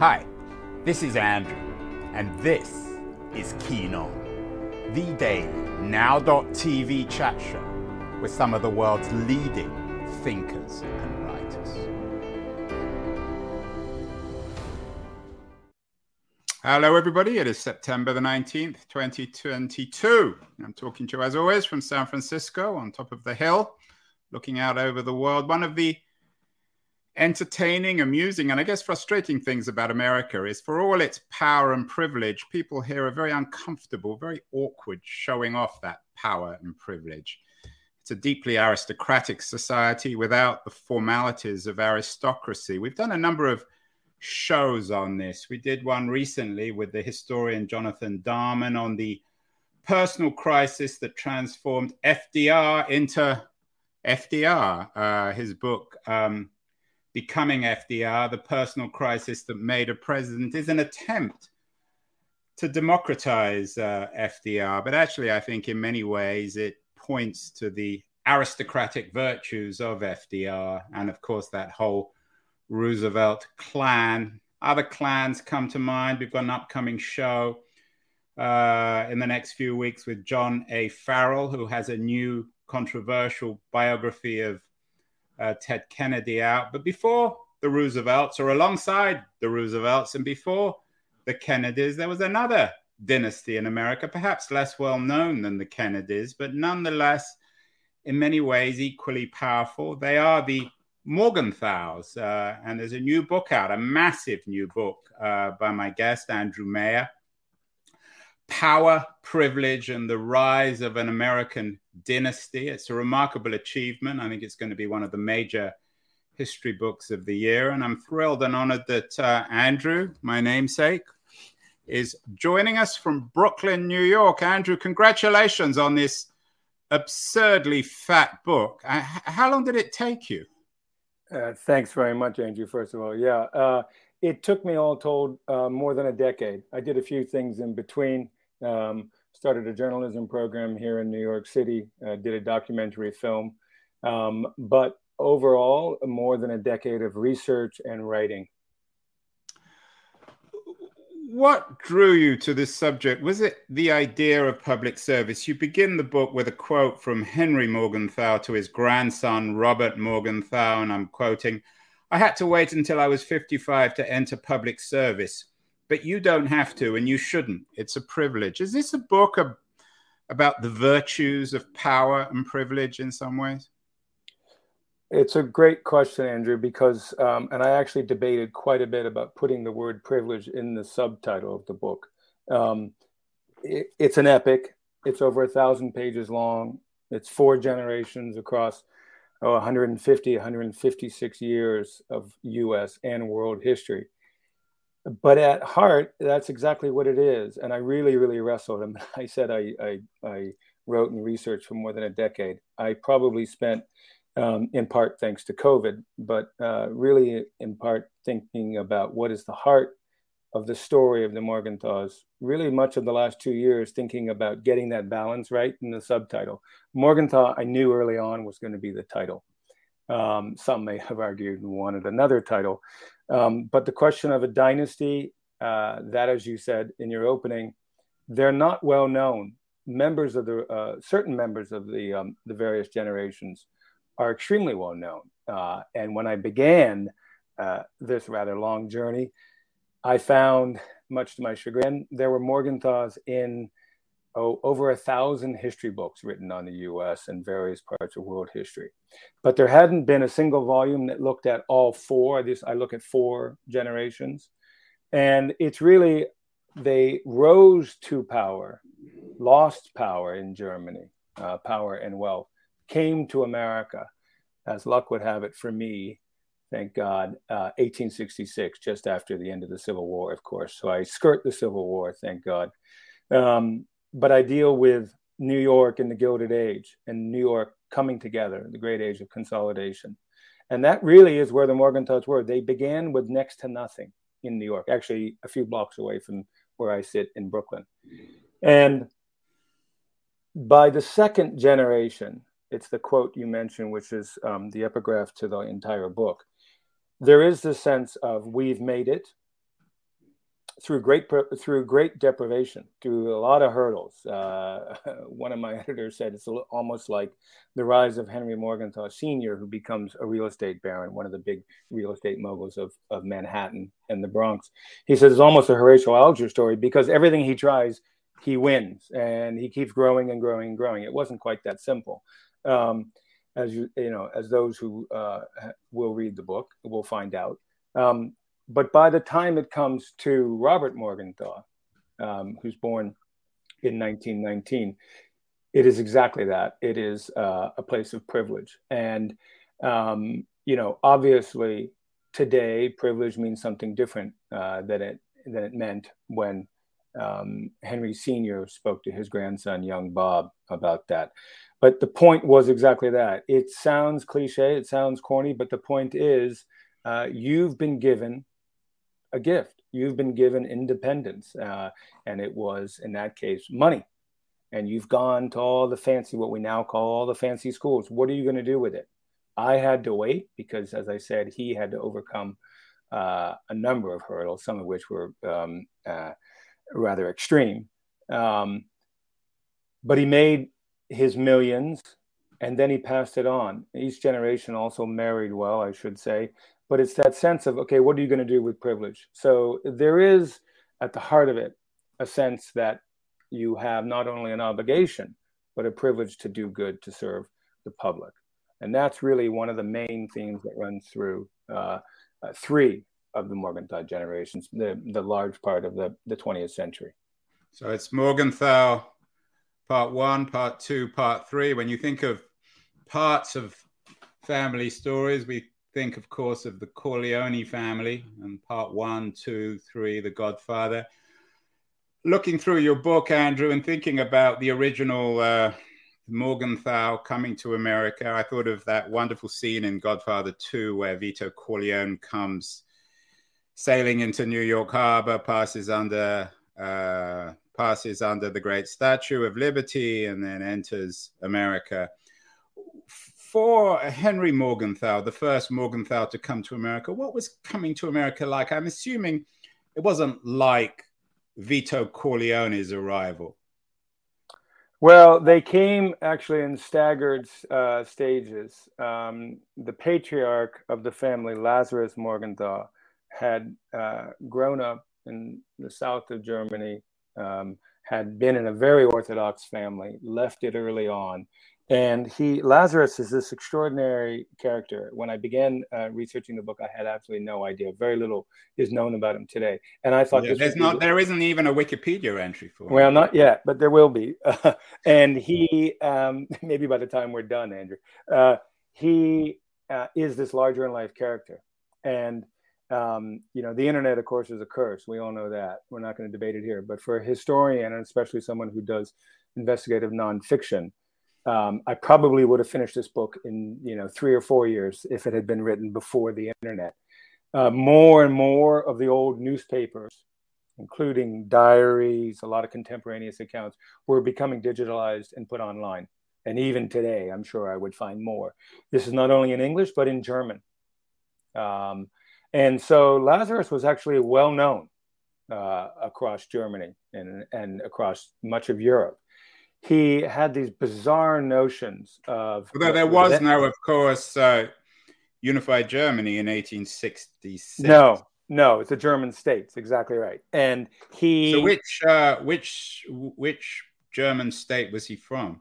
Hi, this is Andrew, and this is Keen On, the daily now.tv chat show with some of the world's leading thinkers and writers. Hello, everybody. It is September the 19th, 2022. I'm talking to you, as always, from San Francisco on top of the hill, looking out over the world. One of the entertaining, amusing, and I guess frustrating things about America is for all its power and privilege, people here are very uncomfortable, very awkward showing off that power and privilege. It's a deeply aristocratic society without the formalities of aristocracy. We've done a number of shows on this. We did one recently with the historian Jonathan Darman on the personal crisis that transformed FDR into FDR. Uh, his book, um, becoming FDR, the personal crisis that made a president, is an attempt to democratize uh, FDR. But actually, I think in many ways it points to the aristocratic virtues of FDR and, of course, that whole Roosevelt clan. Other clans come to mind. We've got an upcoming show uh, in the next few weeks with John A. Farrell, who has a new controversial biography of uh, Ted Kennedy out. But before the Roosevelts, or alongside the Roosevelts, and before the Kennedys, there was another dynasty in America, perhaps less well known than the Kennedys, but nonetheless, in many ways, equally powerful. They are the Morgenthau's, uh, and there's a new book out, a massive new book uh, by my guest, Andrew Meier Power, Privilege, and the Rise of an American Dynasty. It's a remarkable achievement. I think it's going to be one of the major history books of the year. And I'm thrilled and honored that uh, Andrew, my namesake, is joining us from Brooklyn, New York. Andrew, congratulations on this absurdly fat book. Uh, how long did it take you? Uh, thanks very much, Andrew. First of all, yeah, uh, it took me all told uh, more than a decade. I did a few things in between. Um, started a journalism program here in New York City, uh, did a documentary film. Um, but overall, more than a decade of research and writing. What drew you to this subject? Was it the idea of public service? You begin the book with a quote from Henry Morgenthau to his grandson, Robert Morgenthau, and I'm quoting I had to wait until I was 55 to enter public service but you don't have to and you shouldn't. It's a privilege. Is this a book about the virtues of power and privilege in some ways? It's a great question, Andrew, because, um, and I actually debated quite a bit about putting the word privilege in the subtitle of the book. Um, it, it's an epic, it's over a thousand pages long, it's four generations across oh, 150, 156 years of US and world history but at heart, that's exactly what it is. And I really, really wrestled. And I said I, I, I wrote and researched for more than a decade. I probably spent, um, in part thanks to COVID, but uh, really in part thinking about what is the heart of the story of the Morgenthau's. Really, much of the last two years thinking about getting that balance right in the subtitle. Morgenthau, I knew early on was going to be the title. Um, some may have argued and wanted another title. Um, but the question of a dynasty, uh, that, as you said in your opening, they're not well known. Members of the uh, certain members of the um, the various generations are extremely well known. Uh, and when I began uh, this rather long journey, I found, much to my chagrin, there were Morgenthau's in oh, over a thousand history books written on the US and various parts of world history. But there hadn't been a single volume that looked at all four. This, I look at four generations. And it's really, they rose to power, lost power in Germany, uh, power and wealth, came to America, as luck would have it for me, thank God, uh, 1866, just after the end of the Civil War, of course. So I skirt the Civil War, thank God. Um, but I deal with New York in the Gilded Age and New York coming together, the great age of consolidation. And that really is where the Morgenthau's were. They began with next to nothing in New York, actually a few blocks away from where I sit in Brooklyn. And by the second generation, it's the quote you mentioned, which is um, the epigraph to the entire book. There is this sense of we've made it, through great through great deprivation, through a lot of hurdles. Uh, one of my editors said it's almost like the rise of Henry Morgenthau Sr., who becomes a real estate baron, one of the big real estate moguls of, of Manhattan and the Bronx. He says it's almost a Horatio Alger story because everything he tries, he wins, and he keeps growing and growing and growing. It wasn't quite that simple. Um, as you you know, as those who uh, will read the book will find out. Um, but by the time it comes to Robert Morgenthau, um, who's born in 1919, it is exactly that. It is uh, a place of privilege. And, um, you know, obviously today, privilege means something different uh, than, it, than it meant when um, Henry Sr. spoke to his grandson, young Bob, about that. But the point was exactly that. It sounds cliche, it sounds corny, but the point is uh, you've been given a gift. You've been given independence, uh, and it was in that case money. And you've gone to all the fancy, what we now call all the fancy schools. What are you going to do with it? I had to wait because, as I said, he had to overcome uh, a number of hurdles, some of which were um, uh, rather extreme. Um, but he made his millions and then he passed it on. Each generation also married well, I should say, but it's that sense of okay what are you going to do with privilege? So there is at the heart of it a sense that you have not only an obligation but a privilege to do good to serve the public. And that's really one of the main themes that runs through uh, uh, three of the morgenthau generations the, the large part of the, the 20th century. So it's morgenthau part one part two part three. When you think of parts of family stories we think, of course, of the Corleone family and part one, two, three, The Godfather. Looking through your book, Andrew, and thinking about the original uh, Morgenthau coming to America, I thought of that wonderful scene in Godfather 2 where Vito Corleone comes sailing into New York Harbor, passes under uh, passes under the great Statue of Liberty, and then enters America for Henry Morgenthau, the first Morgenthau to come to America, what was coming to America like? I'm assuming it wasn't like Vito Corleone's arrival. Well, they came actually in staggered uh, stages. Um, the patriarch of the family, Lazarus Morgenthau, had uh, grown up in the south of Germany, um, had been in a very Orthodox family, left it early on, and he Lazarus is this extraordinary character. When I began uh, researching the book, I had absolutely no idea. Very little is known about him today, and I thought yeah, there's not there isn't even a Wikipedia entry for. Him. Well, not yet, but there will be. and he um, maybe by the time we're done, Andrew, uh, he uh, is this larger in life character, and um, you know the internet, of course, is a curse. We all know that. We're not going to debate it here, but for a historian and especially someone who does investigative nonfiction um, I probably would have finished this book in you know three or four years if it had been written before the internet. Uh, more and more of the old newspapers, including diaries, a lot of contemporaneous accounts, were becoming digitalized and put online. And even today, I'm sure I would find more. This is not only in English, but in German. Um, and so Lazarus was actually well known uh, across Germany and, and across much of Europe he had these bizarre notions of. Although there was now, of course, uh, unified Germany in 1866. No, no, it's the German states. Exactly right. And he. So which uh, which which German state was he from?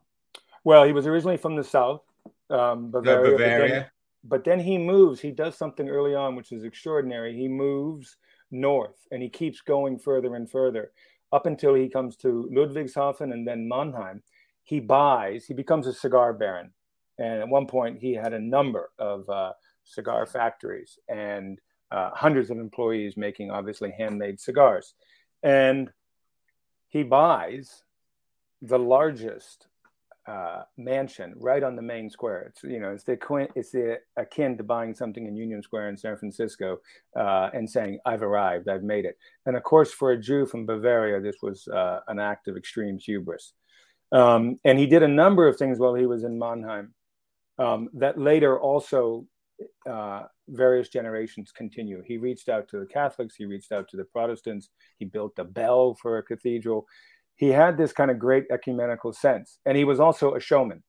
Well, he was originally from the south, um, Bavaria. Bavaria. But then, but then he moves. He does something early on, which is extraordinary. He moves north, and he keeps going further and further up until he comes to Ludwigshafen and then Mannheim, he buys, he becomes a cigar baron. And at one point, he had a number of uh, cigar factories and uh, hundreds of employees making obviously handmade cigars. And he buys the largest uh, mansion right on the main square. It's you know it's the it's the akin to buying something in Union Square in San Francisco uh, and saying I've arrived, I've made it. And of course, for a Jew from Bavaria, this was uh, an act of extreme hubris. Um, and he did a number of things while he was in Mannheim um, that later also uh, various generations continue. He reached out to the Catholics, he reached out to the Protestants, he built a bell for a cathedral. He had this kind of great ecumenical sense, and he was also a showman.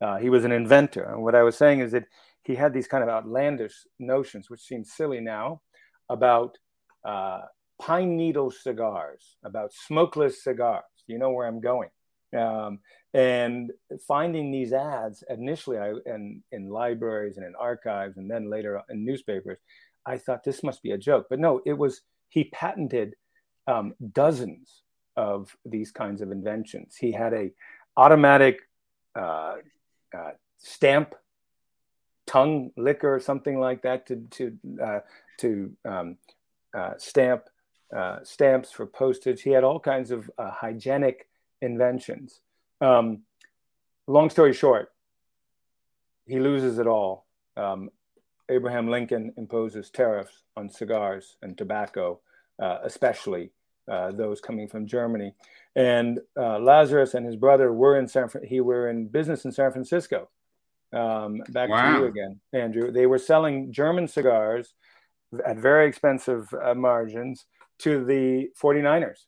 Uh, he was an inventor. And what I was saying is that he had these kind of outlandish notions, which seem silly now, about uh, pine needle cigars, about smokeless cigars. You know where I'm going. Um, and finding these ads initially I, in, in libraries and in archives and then later in newspapers, I thought this must be a joke. But no, it was, he patented um, dozens of these kinds of inventions. He had a automatic uh, uh, stamp tongue liquor or something like that to to uh, to um, uh, stamp uh, stamps for postage. He had all kinds of uh, hygienic inventions. Um, long story short, he loses it all. Um, Abraham Lincoln imposes tariffs on cigars and tobacco, especially uh, those coming from Germany. And uh, Lazarus and his brother were in San. He were in business in San Francisco. Um, back wow. to you again, Andrew. They were selling German cigars at very expensive uh, margins to the 49ers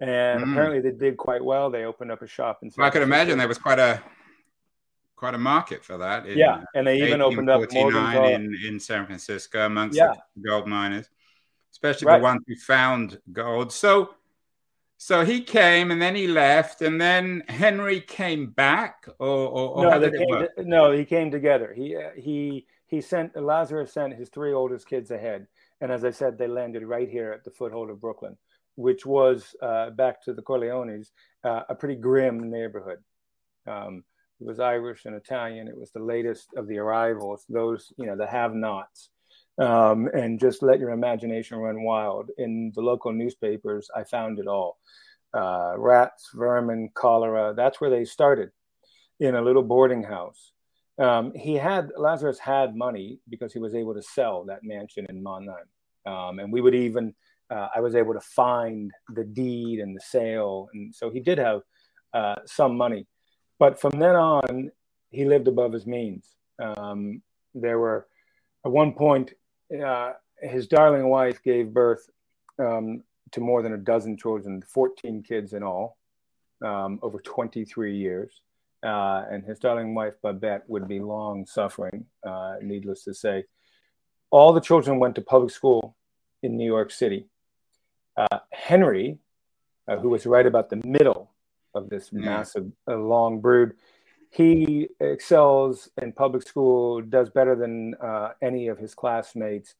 and mm. apparently they did quite well. They opened up a shop in. San well, I could imagine there was quite a quite a market for that. Yeah, and they even opened up in in San Francisco amongst yeah. the gold miners, especially right. the ones who found gold. So. So he came and then he left, and then Henry came back, or, or, or no, came, no, he came together. He uh, he he sent Lazarus sent his three oldest kids ahead, and as I said, they landed right here at the foothold of Brooklyn which was uh, back to the Corleones, uh, a pretty grim neighborhood. Um, it was Irish and Italian. It was the latest of the arrivals, those, you know, the have nots. Um, and just let your imagination run wild. In the local newspapers, I found it all uh, rats, vermin, cholera. That's where they started in a little boarding house. Um, he had, Lazarus had money because he was able to sell that mansion in Mannheim. Um, and we would even, uh, I was able to find the deed and the sale. And so he did have uh, some money. But from then on, he lived above his means. Um, there were, at one point, uh, his darling wife gave birth um, to more than a dozen children, 14 kids in all, um, over 23 years. Uh, and his darling wife, Babette, would be long suffering, uh, needless to say. All the children went to public school in New York City. Uh, Henry, uh, who was right about the middle of this mm. massive, uh, long brood, he excels in public school, does better than uh, any of his classmates,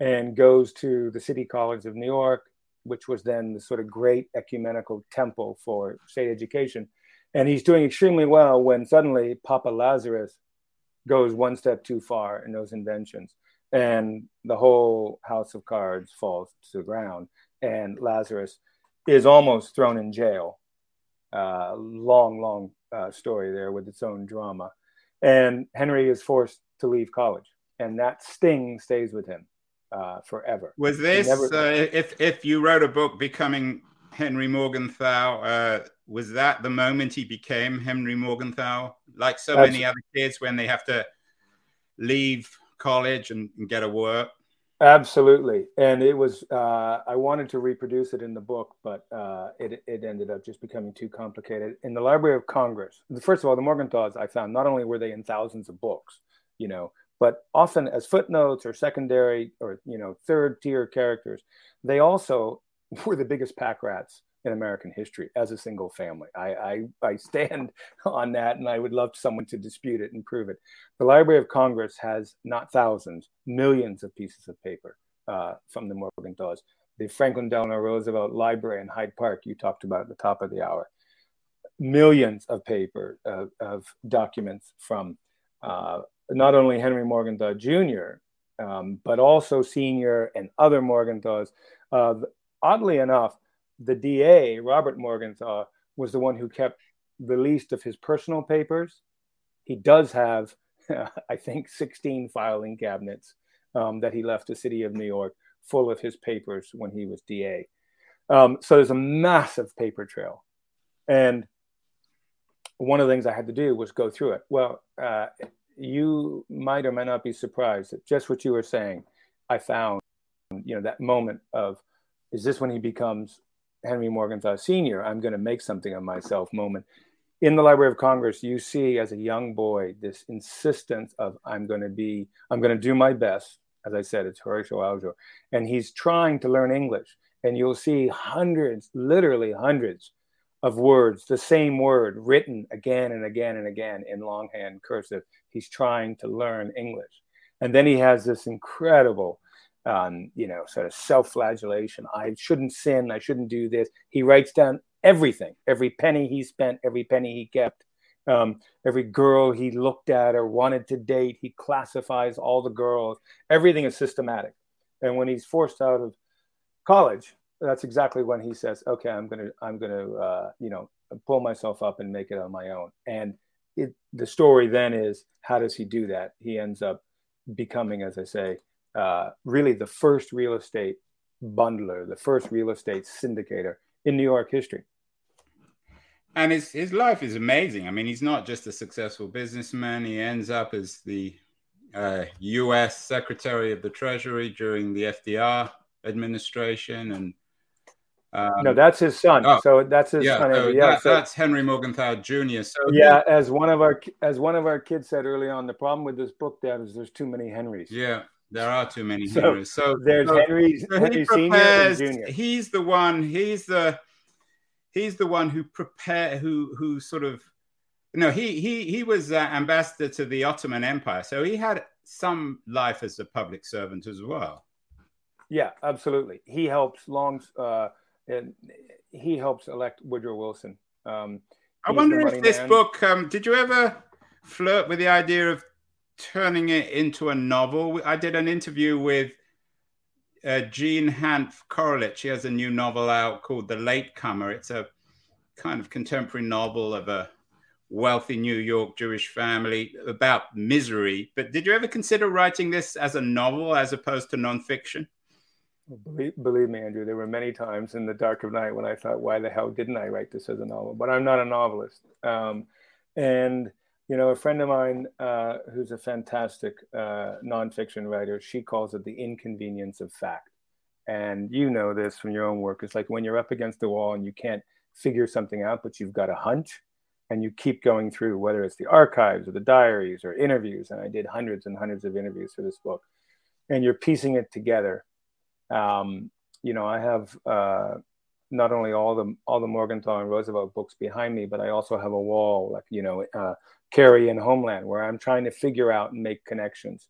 and goes to the City College of New York, which was then the sort of great ecumenical temple for state education. And he's doing extremely well when suddenly Papa Lazarus goes one step too far in those inventions and the whole house of cards falls to the ground and Lazarus is almost thrown in jail. Uh, long, long uh, story there with its own drama. And Henry is forced to leave college, and that sting stays with him uh, forever. Was this never... Uh, if if you wrote a book becoming Henry Morgenthau? Uh, was that the moment he became Henry Morgenthau? Like so That's... many other kids, when they have to leave college and, and get a work. Absolutely, and it was. Uh, I wanted to reproduce it in the book, but uh, it it ended up just becoming too complicated. In the Library of Congress, first of all, the Morgenthau's I found not only were they in thousands of books, you know, but often as footnotes or secondary or you know third tier characters, they also were the biggest pack rats in American history as a single family. I, I, I, stand on that, and I would love someone to dispute it and prove it. The Library of Congress has not thousands, millions of pieces of paper uh, from the Morgenthau's. The Franklin Delano Roosevelt Library in Hyde Park, you talked about at the top of the hour. Millions of paper, uh, of documents from uh, not only Henry Morgenthau Jr., um, but also Senior and other Morgenthau's. Uh, oddly enough, the DA, Robert Morgenthau, was the one who kept the least of his personal papers. He does have, I think, 16 filing cabinets um, that he left the city of New York full of his papers when he was DA. Um, so there's a massive paper trail. And one of the things I had to do was go through it. Well, uh, you might or might not be surprised that just what you were saying, I found, you know, that moment of, is this when he becomes Henry Morgenthau Sr.? I'm going to make something of myself moment. In the Library of Congress, you see as a young boy this insistence of, I'm going to be, I'm going to do my best. As I said, it's Horatio Alger. And he's trying to learn English. And you'll see hundreds, literally hundreds of words, the same word written again and again and again in longhand cursive. He's trying to learn English. And then he has this incredible, um, you know, sort of self flagellation. I shouldn't sin. I shouldn't do this. He writes down everything, every penny he spent, every penny he kept, um, every girl he looked at or wanted to date. He classifies all the girls. Everything is systematic. And when he's forced out of college, that's exactly when he says, "Okay, I'm gonna, I'm gonna, uh, you know, pull myself up and make it on my own." And it, the story then is, how does he do that? He ends up becoming, as I say, uh, really the first real estate bundler, the first real estate syndicator in New York history. And his his life is amazing. I mean, he's not just a successful businessman. He ends up as the uh, U.S. Secretary of the Treasury during the FDR administration, and um, no, that's his son. Oh, so that's his yeah, son. So yeah, that, so, that's Henry Morgenthau Jr. So yeah, as one of our as one of our kids said early on, the problem with this book, Dad, is there's too many Henrys. Yeah, there are too many so Henrys. So there's so, Henry, so Henry Senior and Junior. He's the one. He's the he's the one who prepare who who sort of no he he he was uh, ambassador to the Ottoman Empire, so he had some life as a public servant as well. Yeah, absolutely. He helps long. Uh, and he helps elect Woodrow Wilson. Um, I wonder if this man. book. Um, did you ever flirt with the idea of turning it into a novel? I did an interview with uh, Jean Hanff Korelitz. She has a new novel out called The Latecomer. It's a kind of contemporary novel of a wealthy New York Jewish family about misery. But did you ever consider writing this as a novel as opposed to nonfiction? Believe, believe me, Andrew, there were many times in the dark of night when I thought, why the hell didn't I write this as a novel? But I'm not a novelist. Um, and, you know, a friend of mine uh, who's a fantastic uh, nonfiction writer, she calls it the inconvenience of fact. And you know this from your own work. It's like when you're up against the wall and you can't figure something out, but you've got a hunch and you keep going through, whether it's the archives or the diaries or interviews. And I did hundreds and hundreds of interviews for this book. And you're piecing it together um, you know, I have uh, not only all the all the Morgenthau and Roosevelt books behind me, but I also have a wall like you know, uh, Carrie and Homeland, where I'm trying to figure out and make connections.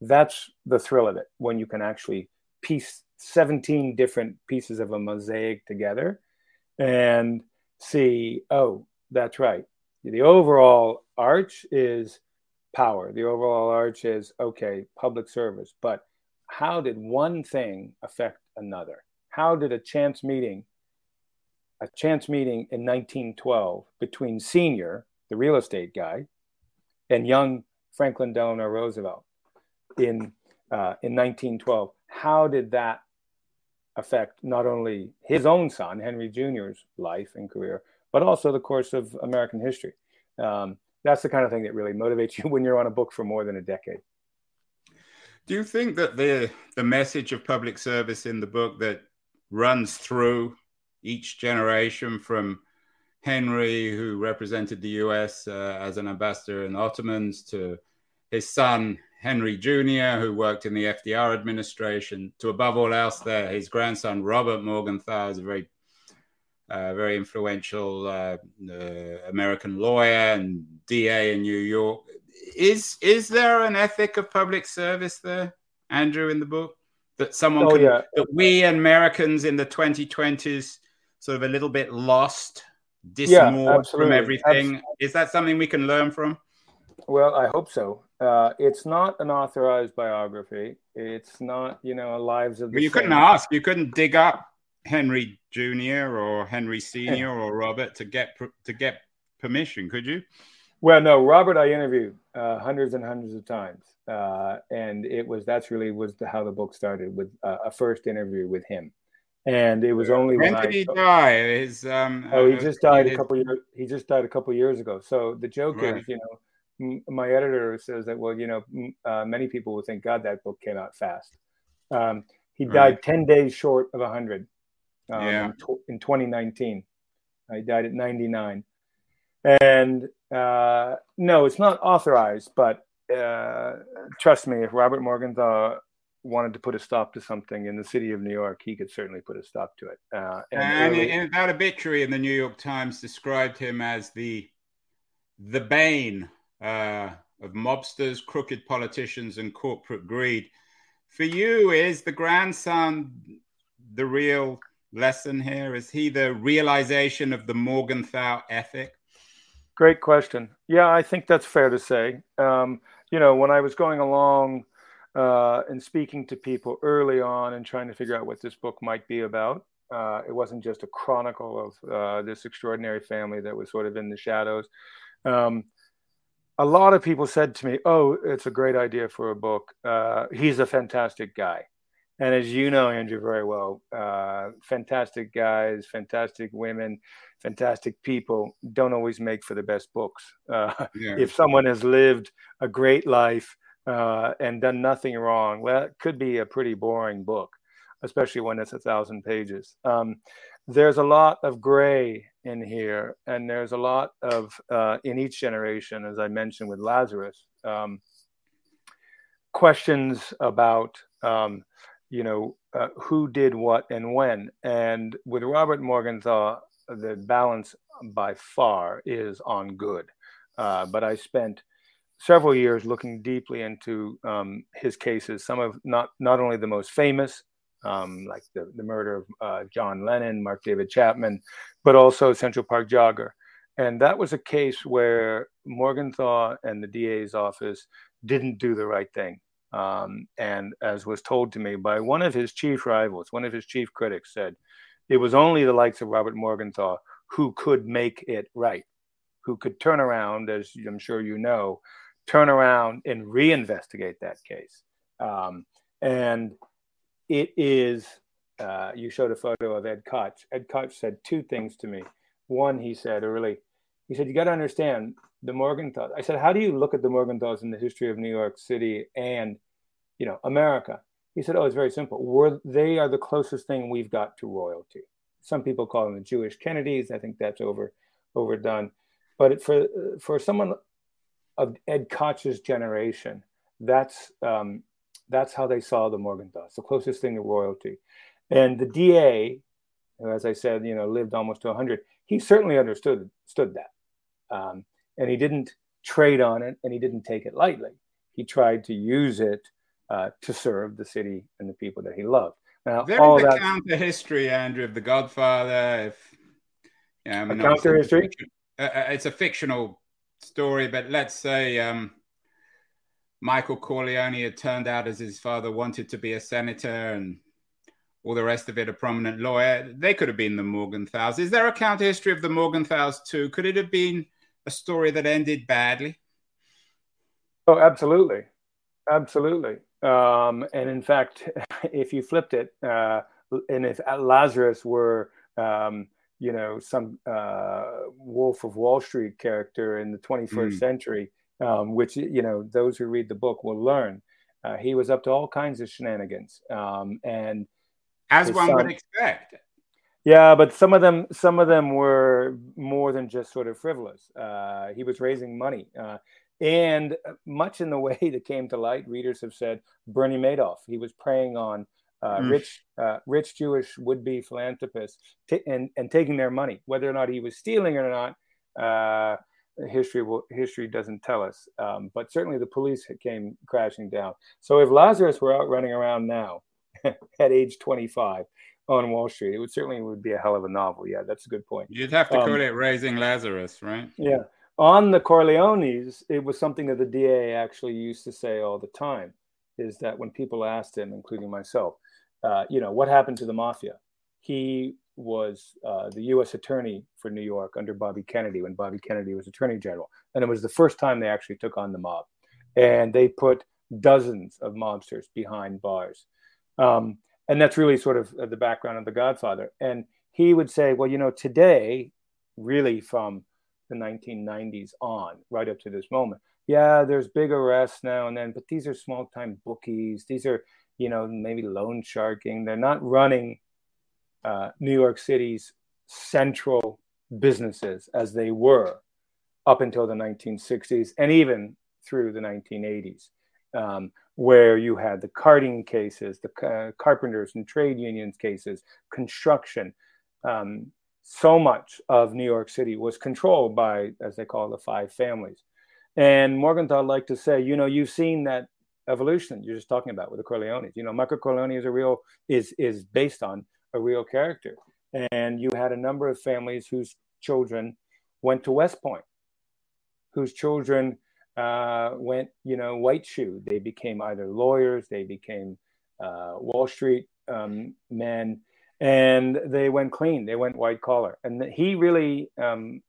That's the thrill of it when you can actually piece 17 different pieces of a mosaic together and see, oh, that's right. The overall arch is power. The overall arch is okay, public service, but how did one thing affect another? How did a chance meeting, a chance meeting in 1912 between Senior, the real estate guy, and young Franklin Delano Roosevelt in uh, in 1912, how did that affect not only his own son Henry Jr.'s life and career, but also the course of American history? Um, that's the kind of thing that really motivates you when you're on a book for more than a decade. Do you think that the the message of public service in the book that runs through each generation from Henry, who represented the U.S. Uh, as an ambassador in Ottomans, to his son Henry Jr., who worked in the FDR administration, to above all else, there his grandson Robert Morgenthau is a very uh, very influential uh, uh American lawyer and DA in New York is is there an ethic of public service there, Andrew, in the book that someone oh, can, yeah. that we Americans in the 2020s sort of a little bit lost, dismoored yeah, from everything? Absolutely. Is that something we can learn from? Well, I hope so. Uh, it's not an authorized biography. It's not, you know, a lives of. The well, you couldn't ask. You couldn't dig up Henry Jr. or Henry Sr. or Robert to get to get permission, could you? Well, no, Robert, I interviewed uh, hundreds and hundreds of times, uh, and it was that's really was the, how the book started with uh, a first interview with him, and it was only when, when did I, he die? His um, oh, he uh, just died a couple years. He just died a couple years ago. So the joke right. is, you know, my editor says that well, you know, uh, many people would think God that book came out fast. Um, he right. died ten days short of hundred. Um, yeah. in, in 2019, he died at 99. And uh, no, it's not authorized, but uh, trust me, if Robert Morgenthau wanted to put a stop to something in the city of New York, he could certainly put a stop to it. Uh, and, and, early... and that obituary in the New York Times described him as the the bane uh, of mobsters, crooked politicians, and corporate greed. For you, is the grandson the real lesson here? Is he the realization of the Morgenthau ethic? Great question. Yeah, I think that's fair to say. Um, you know, when I was going along uh, and speaking to people early on and trying to figure out what this book might be about, uh, it wasn't just a chronicle of uh, this extraordinary family that was sort of in the shadows. Um, a lot of people said to me, "Oh, it's a great idea for a book. Uh, he's a fantastic guy." And as you know, Andrew, very well, uh, fantastic guys, fantastic women, fantastic people don't always make for the best books. Uh, yeah. If someone has lived a great life uh, and done nothing wrong, well, it could be a pretty boring book, especially when it's a thousand pages. Um, there's a lot of gray in here, and there's a lot of, uh, in each generation, as I mentioned with Lazarus, um, questions about. Um, you know, uh, who did what and when. And with Robert Morgenthau, the balance by far is on good. Uh, but I spent several years looking deeply into um, his cases, some of not, not only the most famous, um, like the, the murder of uh, John Lennon, Mark David Chapman, but also Central Park Jogger. And that was a case where Morgenthau and the DA's office didn't do the right thing. Um, and as was told to me by one of his chief rivals, one of his chief critics said, it was only the likes of Robert Morgenthau who could make it right, who could turn around, as I'm sure you know, turn around and reinvestigate that case. Um, and it is, uh, you showed a photo of Ed Koch. Ed Koch said two things to me. One, he said, or really, he said, you got to understand, the Morgenthau. I said, how do you look at the Morgenthau's in the history of New York City and, you know, America? He said, oh, it's very simple. We're, they are the closest thing we've got to royalty. Some people call them the Jewish Kennedys. I think that's over overdone. But for for someone of Ed Koch's generation, that's um, that's how they saw the Morgenthau's, the closest thing to royalty. And the DA, who, as I said, you know, lived almost to 100. He certainly understood understood that. Um, and he didn't trade on it and he didn't take it lightly. He tried to use it uh, to serve the city and the people that he loved. Now, there all is a that, counter history, Andrew, of The Godfather. If, yeah, I a counter history? Uh, uh, it's a fictional story, but let's say um, Michael Corleone had turned out as his father wanted to be a senator and all the rest of it a prominent lawyer. They could have been the Morgenthau's. Is there a counter history of the Morgenthau's too? Could it have been a story that ended badly? Oh, absolutely, absolutely. Um, and in fact, if you flipped it, uh, and if Lazarus were, um, you know, some uh, Wolf of Wall Street character in the 21st mm. century, um, which you know those who read the book will learn, uh, he was up to all kinds of shenanigans, um, and as one son, would expect. Yeah, but some of them, some of them were more than just sort of frivolous. Uh, he was raising money, uh, and much in the way that came to light, readers have said Bernie Madoff. He was preying on uh, mm. rich, uh, rich Jewish would-be philanthropists t- and and taking their money, whether or not he was stealing or not. Uh, history will, history doesn't tell us, um, but certainly the police came crashing down. So if Lazarus were out running around now, at age 25 on Wall Street. It would certainly would be a hell of a novel. Yeah, that's a good point. You'd have to um, call it Raising Lazarus, right? Yeah. On the Corleones, it was something that the DA actually used to say all the time. Is that when people asked him, including myself, uh, you know, what happened to the mafia? He was uh, the U.S. attorney for New York under Bobby Kennedy when Bobby Kennedy was attorney general, and it was the first time they actually took on the mob, and they put dozens of mobsters behind bars. Um, and that's really sort of the background of The Godfather. And he would say, well, you know, today, really from the 1990s on, right up to this moment, yeah, there's big arrests now and then, but these are small time bookies. These are, you know, maybe loan sharking. They're not running uh, New York City's central businesses as they were up until the 1960s and even through the 1980s, um, where you had the carting cases, the uh, carpenters and trade unions cases, construction. Um, so much of New York City was controlled by, as they call it, the five families. And Morgenthau liked to say, you know, you've seen that evolution you're just talking about with the Corleones. You know, Michael Corleone is a real is is based on a real character, and you had a number of families whose children went to West Point, whose children uh, went, you know, white shoe. They became either lawyers, they became uh, Wall Street um, men, and they went clean. They went white collar, and he really um,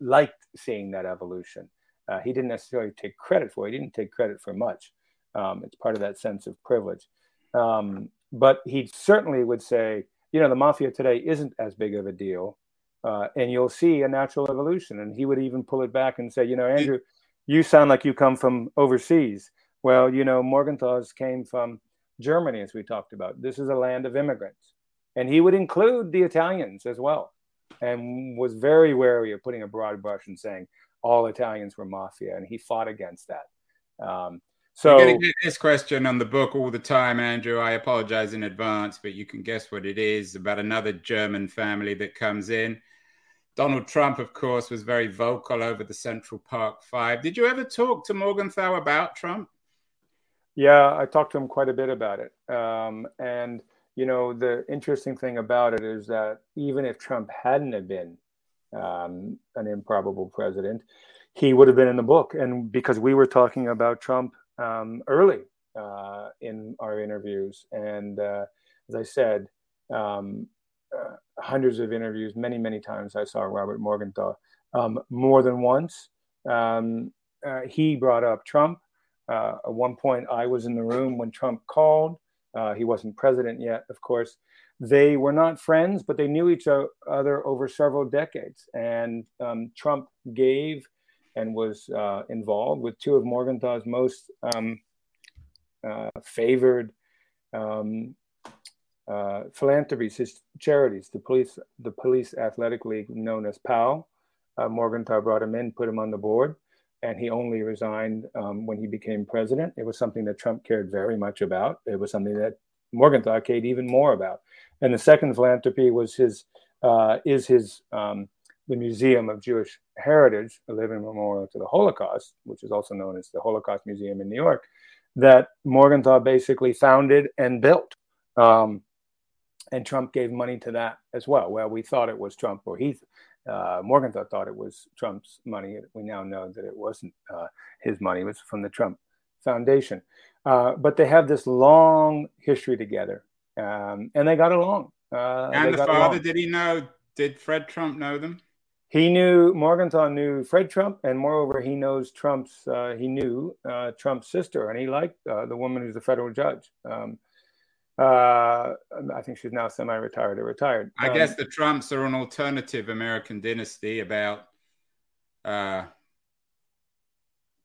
liked seeing that evolution. Uh, he didn't necessarily take credit for. It. He didn't take credit for much. Um, it's part of that sense of privilege. Um, but he certainly would say, you know, the mafia today isn't as big of a deal, uh, and you'll see a natural evolution. And he would even pull it back and say, you know, Andrew, you sound like you come from overseas. Well, you know, Morgenthau's came from Germany, as we talked about. This is a land of immigrants, and he would include the Italians as well, and was very wary of putting a broad brush and saying all Italians were mafia, and he fought against that. Um, so You're get this question on the book all the time, Andrew. I apologize in advance, but you can guess what it is about another German family that comes in. Donald Trump, of course, was very vocal over the Central Park Five. Did you ever talk to Morgenthau about Trump? Yeah, I talked to him quite a bit about it. Um, and, you know, the interesting thing about it is that even if Trump hadn't have been um, an improbable president, he would have been in the book. And because we were talking about Trump um, early uh, in our interviews, and uh, as I said, um, uh, hundreds of interviews, many, many times I saw Robert Morgenthau. Um, more than once, um, uh, he brought up Trump. Uh, at one point, I was in the room when Trump called. Uh, he wasn't president yet, of course. They were not friends, but they knew each other over several decades. And um, Trump gave and was uh, involved with two of Morgenthau's most um, uh, favored um, uh, philanthropies, his charities, the police, the Police Athletic League, known as PAL. Uh, Morgenthau brought him in, put him on the board, and he only resigned um, when he became president. It was something that Trump cared very much about. It was something that Morgenthau cared even more about. And the second philanthropy was his uh, is his um, the Museum of Jewish Heritage, a living memorial to the Holocaust, which is also known as the Holocaust Museum in New York, that Morgenthau basically founded and built. Um, and Trump gave money to that as well. Well, we thought it was Trump, or he, uh, Morgenthau thought it was Trump's money. We now know that it wasn't uh, his money; it was from the Trump Foundation. Uh, but they have this long history together, um, and they got along. Uh, and the father, along. did he know? Did Fred Trump know them? He knew Morgenthau knew Fred Trump, and moreover, he knows Trump's. Uh, he knew uh, Trump's sister, and he liked the woman who's a federal judge. Um, uh, I think she's now semi-retired or retired. I um, guess the Trumps are an alternative American dynasty about uh,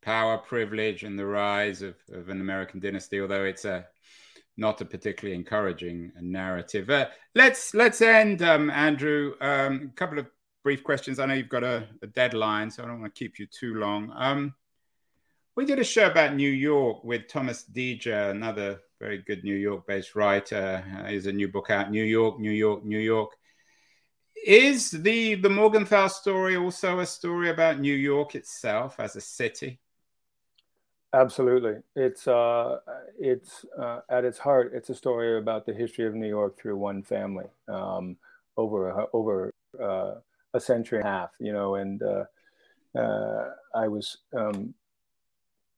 power, privilege, and the rise of, of an American dynasty. Although it's a not a particularly encouraging narrative. Uh, let's let's end, um, Andrew. Um, a couple of brief questions. I know you've got a, a, deadline, so I don't want to keep you too long. Um, we did a show about New York with Thomas Dyja, another very good New York based writer. Uh, a new book out New York, New York, New York. Is the, the Morgenthau story also a story about New York itself as a city? Absolutely. It's, uh, it's uh, at its heart, it's a story about the history of New York through one family um, over, over uh, a century and a half, you know, and uh, uh, I was um,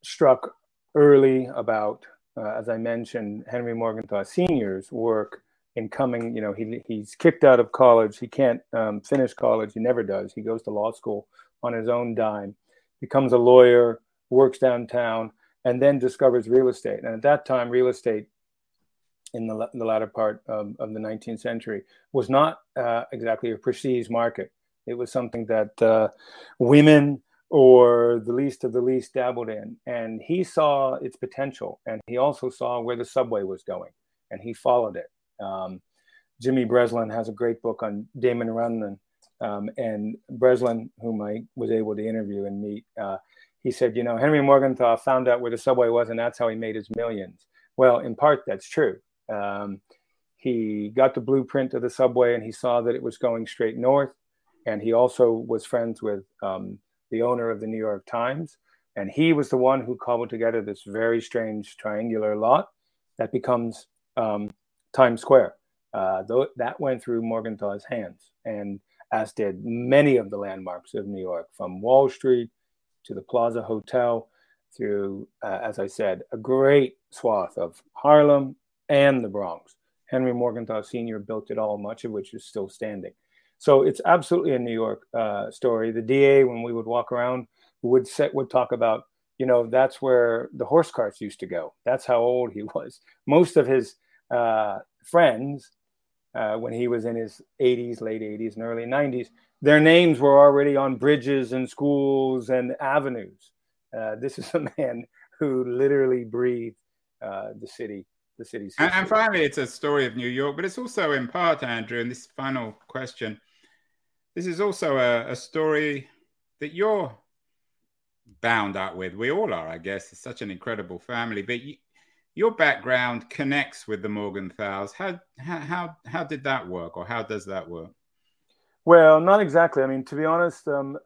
struck early about, uh, as I mentioned, Henry Morgenthau Sr.'s work in coming, you know, he, he's kicked out of college. He can't um, finish college. He never does. He goes to law school on his own dime, becomes a lawyer, works downtown, and then discovers real estate. And at that time, real estate in the, the latter part of, of the 19th century was not uh, exactly a prestige market. It was something that uh, women or the least of the least dabbled in. And he saw its potential, and he also saw where the subway was going, and he followed it. Um, Jimmy Breslin has a great book on Damon Runyon, um, and Breslin, whom I was able to interview and meet, uh, he said, you know, Henry Morgenthau found out where the subway was, and that's how he made his millions. Well, in part, that's true. Um, he got the blueprint of the subway, and he saw that it was going straight north. And he also was friends with um, the owner of the New York Times, and he was the one who cobbled together this very strange triangular lot that becomes um, Times Square. Uh, that went through Morgenthau's hands, and as did many of the landmarks of New York, from Wall Street to the Plaza Hotel, through, uh, as I said, a great swath of Harlem and the Bronx. Henry Morgenthau Sr. built it all, much of which is still standing. So it's absolutely a New York uh, story. The DA, when we would walk around, would set would talk about, you know, that's where the horse carts used to go. That's how old he was. Most of his uh, friends, uh, when he was in his 80s, late 80s, and early 90s, their names were already on bridges and schools and avenues. Uh, this is a man who literally breathed uh, the city the city's and, and, finally it's a story of new york but it's also in part andrew and this final question this is also a, a story that you're bound up with. We all are, I guess. It's such an incredible family. But you, your background connects with the Morgenthau's. How, how, how, did that work, or how does that work? Well, not exactly. I mean, to be honest, um,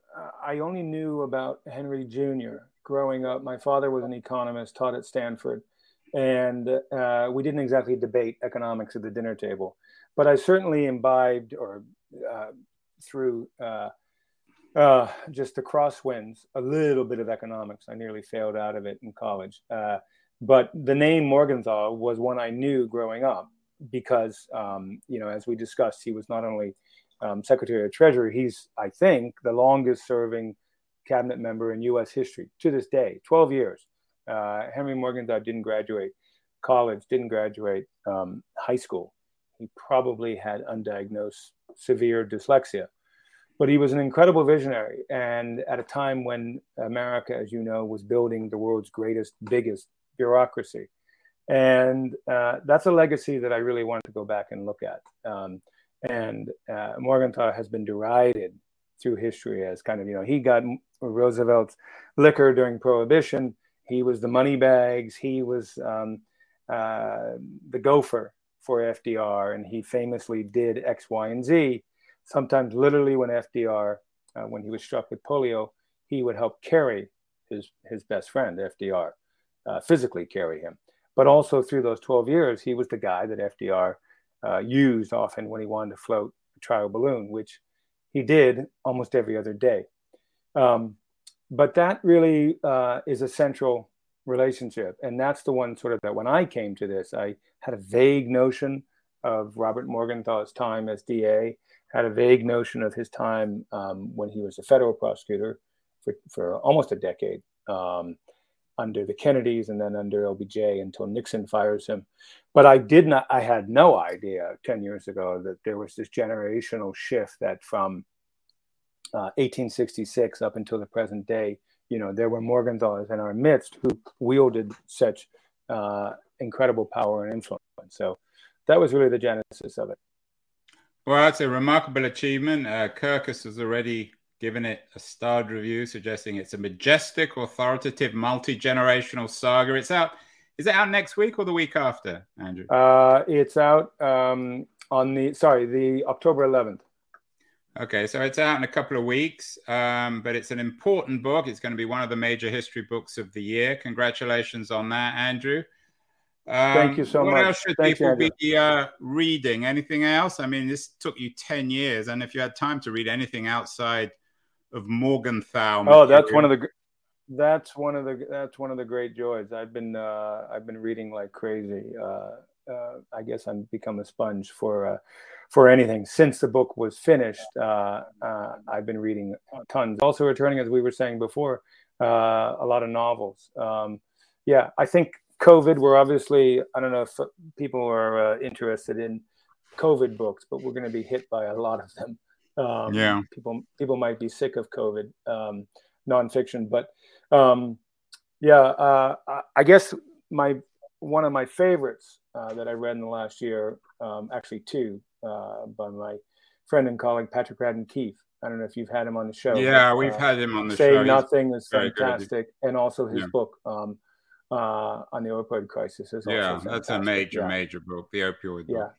I only knew about Henry Jr. growing up. My father was an economist, taught at Stanford, and uh, we didn't exactly debate economics at the dinner table. But I certainly imbibed or uh, through uh, uh, just the crosswinds, a little bit of economics. I nearly failed out of it in college. Uh, but the name Morgenthau was one I knew growing up because, um, you know, as we discussed, he was not only um, Secretary of Treasury, he's, I think, the longest serving cabinet member in U.S. history to this day 12 years. Uh, Henry Morgenthau didn't graduate college, didn't graduate um, high school. He probably had undiagnosed severe dyslexia. But he was an incredible visionary. And at a time when America, as you know, was building the world's greatest, biggest bureaucracy. And uh, that's a legacy that I really wanted to go back and look at. Um, and uh, Morgenthau has been derided through history as kind of, you know, he got Roosevelt's liquor during Prohibition. He was the money bags. He was um, uh, the gopher for FDR, and he famously did X, Y, and Z. Sometimes, literally, when FDR, uh, when he was struck with polio, he would help carry his his best friend FDR, uh, physically carry him. But also through those 12 years, he was the guy that FDR uh, used often when he wanted to float a trial balloon, which he did almost every other day. Um, but that really uh, is a central relationship. And that's the one sort of that when I came to this, I had a vague notion of Robert Morgenthau's time as DA, had a vague notion of his time um, when he was a federal prosecutor for, for almost a decade um, under the Kennedys and then under LBJ until Nixon fires him. But I did not, I had no idea 10 years ago that there was this generational shift that from uh, 1866 up until the present day, you know, there were Morgenthau's in our midst who wielded such uh, incredible power and influence. So that was really the genesis of it. Well, it's a remarkable achievement. Uh, Kirkus has already given it a starred review, suggesting it's a majestic, authoritative, multi generational saga. It's out. Is it out next week or the week after, Andrew? Uh, it's out um, on the sorry, the October 11th. Okay, so it's out in a couple of weeks, um, but it's an important book. It's going to be one of the major history books of the year. Congratulations on that, Andrew. Um, Thank you so what much. What else should Thank people you, be uh, reading? Anything else? I mean, this took you 10 years, and if you had time to read anything outside of Morgenthau. Oh, that's one of the that's one of the that's one of the great joys. I've been uh, I've been reading like crazy. Uh, uh, I guess I'm become a sponge for uh, for anything since the book was finished. Uh, uh, I've been reading tons. Also returning, as we were saying before, uh, a lot of novels. Um, yeah, I think COVID. We're obviously I don't know if people are uh, interested in COVID books, but we're going to be hit by a lot of them. Um, yeah, people people might be sick of COVID. Um, nonfiction. But um, yeah, uh, I guess my one of my favorites uh, that I read in the last year, um, actually two, uh, by my friend and colleague Patrick Radden Keefe. I don't know if you've had him on the show. Yeah, but, we've uh, had him on the Say show. Say Nothing is fantastic, and also his yeah. book um, uh, on the opioid crisis is yeah, that's a major, yeah. major book, the opioid. Yeah,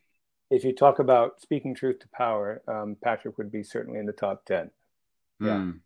if you talk about speaking truth to power, um, Patrick would be certainly in the top ten. Yeah. Mm.